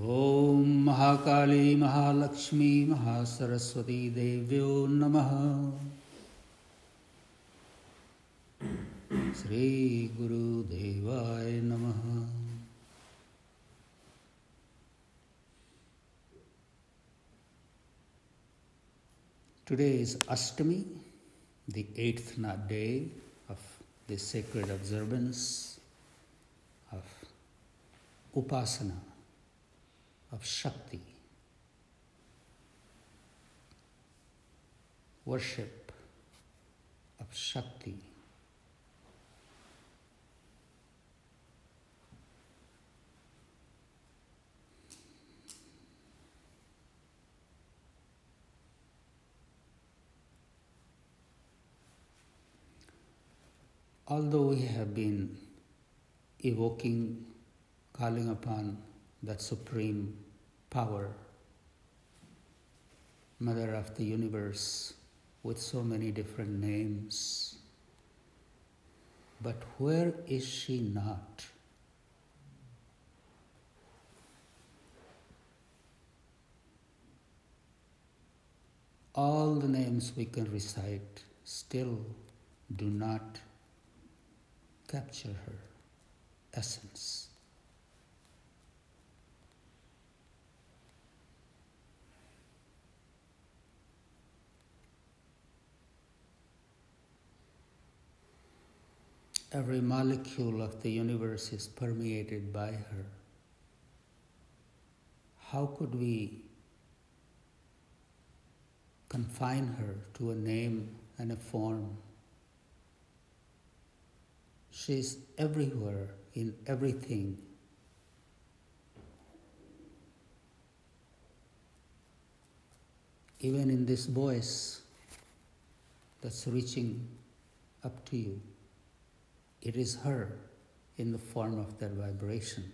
महाकाली महालक्ष्मी महासरस्वती देव्यो नमः। श्रीगुरुदेवाय नमः। Today is Ashtami the eighth न day of the sacred observance of upasana of Shakti, worship of Shakti. Although we have been evoking, calling upon that supreme power, mother of the universe, with so many different names. But where is she not? All the names we can recite still do not capture her essence. Every molecule of the universe is permeated by her. How could we confine her to a name and a form? She's everywhere, in everything. Even in this voice that's reaching up to you. It is her in the form of that vibration.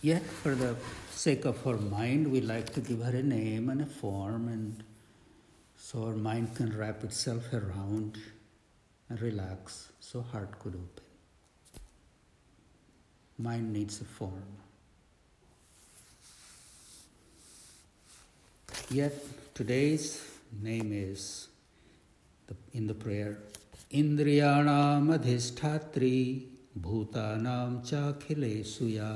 Yet, for the sake of her mind, we like to give her a name and a form, and so her mind can wrap itself around and relax, so heart could open. Mind needs a form. Yet, today's name is in the prayer. Indriyanam भूतानां चाखिलेषु या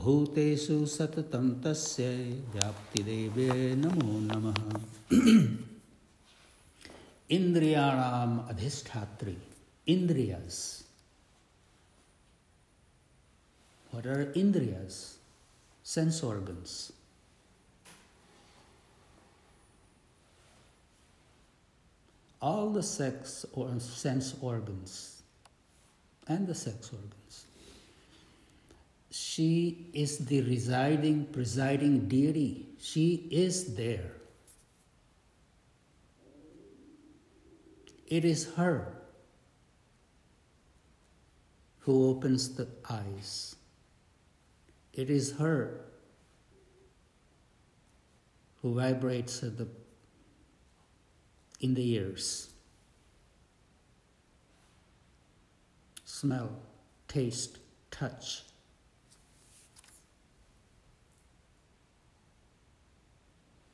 भूतेषु सततं तस्य व्याप्तिदेवे नमो नमः इंद्रियाणाम अधिष्ठात्री इंद्रियस What are indriyas? Sense organs. All the sex or sense organs and the sex organs. She is the residing, presiding deity. She is there. It is her who opens the eyes. It is her who vibrates at the in the ears. Smell, taste, touch.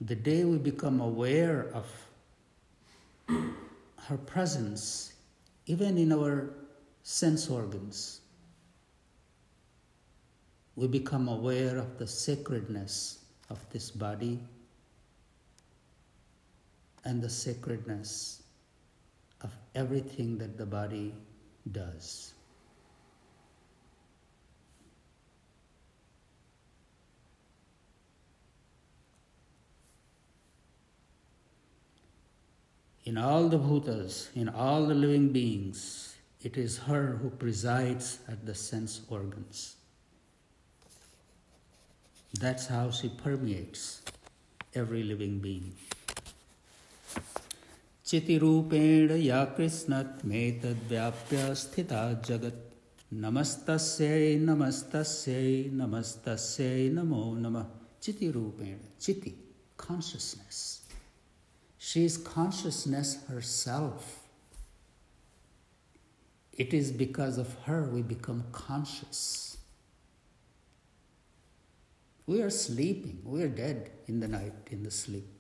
The day we become aware of her presence, even in our sense organs, we become aware of the sacredness of this body and the sacredness of everything that the body does. In all the bhutas, in all the living beings, it is her who presides at the sense organs. That's how she permeates every living being. चितिरूपेण या कृष्णत्मेतद्व्याप्य स्थिता जगत् नमस्तस्यै नमस्तस्यै नमस्तस्यै नमो नमः चितिरूपेण चिति consciousness she is consciousness herself It is because of her we become conscious. We are sleeping, we are dead in the night, in the sleep.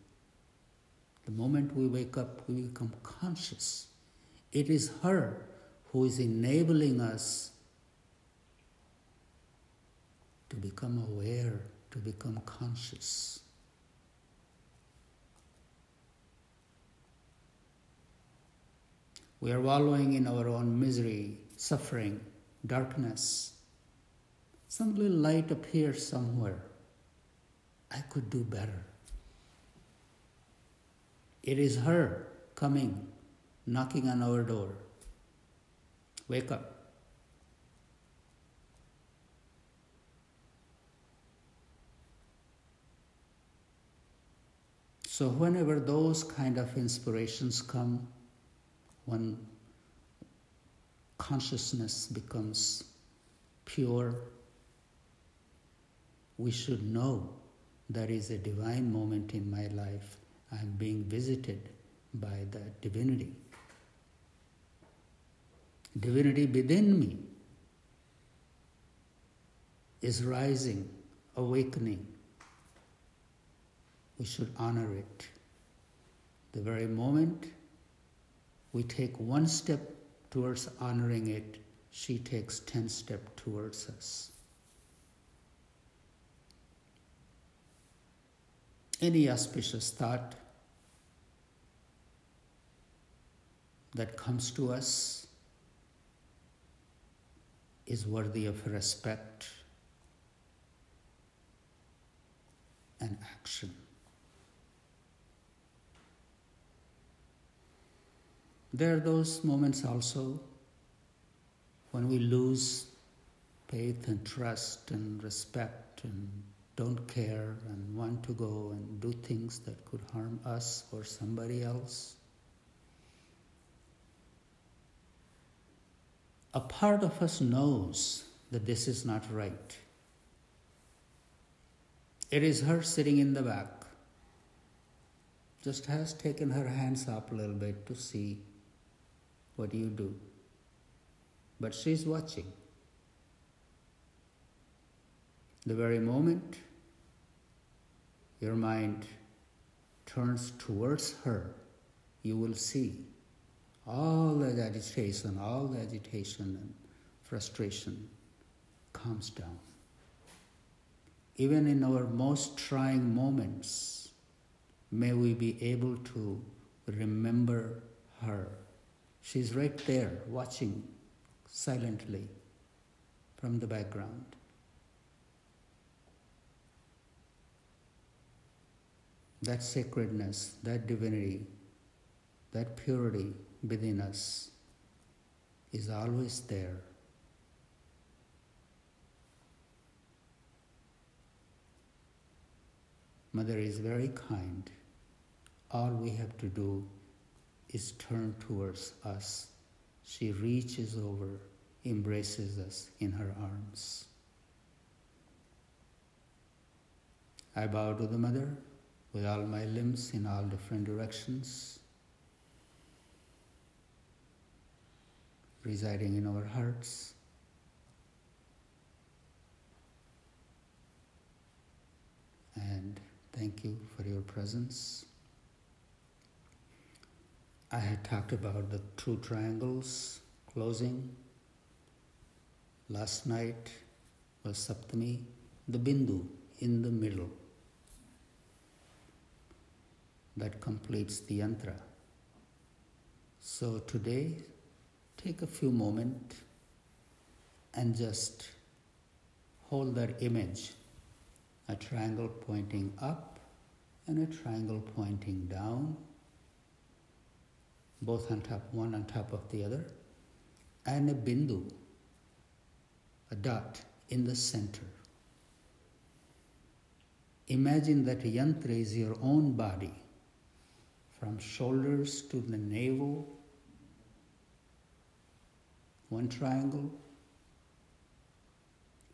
The moment we wake up, we become conscious. It is her who is enabling us to become aware, to become conscious. We are wallowing in our own misery, suffering, darkness. Some little light appears somewhere. I could do better. It is her coming, knocking on our door. Wake up. So, whenever those kind of inspirations come, when consciousness becomes pure, we should know there is a divine moment in my life. I'm being visited by the divinity. Divinity within me is rising, awakening. We should honor it. The very moment we take one step towards honoring it, she takes 10 steps towards us. Any auspicious thought that comes to us is worthy of respect and action. There are those moments also when we lose faith and trust and respect and don't care and want to go and do things that could harm us or somebody else. A part of us knows that this is not right. It is her sitting in the back, just has taken her hands up a little bit to see what you do? But she's watching. The very moment your mind turns towards her, you will see all that agitation, all the agitation and frustration calms down. Even in our most trying moments, may we be able to remember her She's right there watching silently from the background. That sacredness, that divinity, that purity within us is always there. Mother is very kind. All we have to do is turn towards us. She reaches over, embraces us in her arms. I bow to the Mother with all my limbs in all different directions, residing in our hearts. And thank you for your presence. I had talked about the two triangles closing. Last night was Saptami, the Bindu in the middle. That completes the yantra. So today, take a few moments and just hold that image. A triangle pointing up and a triangle pointing down. Both on top, one on top of the other, and a bindu, a dot in the center. Imagine that yantra is your own body, from shoulders to the navel, one triangle,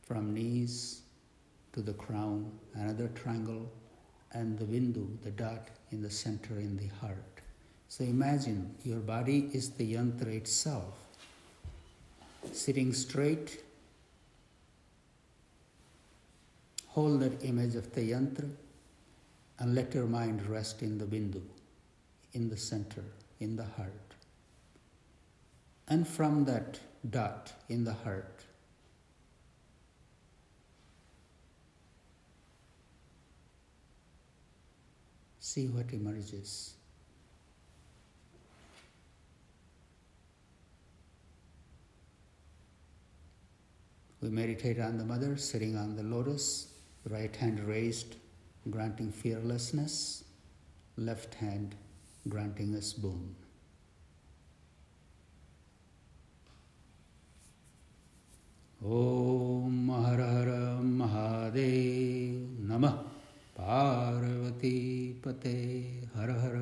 from knees to the crown, another triangle, and the bindu, the dot in the center in the heart. So imagine your body is the yantra itself. Sitting straight, hold that image of the yantra and let your mind rest in the bindu, in the center, in the heart. And from that dot in the heart, see what emerges. We meditate on the mother sitting on the lotus, right hand raised, granting fearlessness, left hand granting us boon. ॐ हर हर महादेव नमः। पार्वती पते हर हर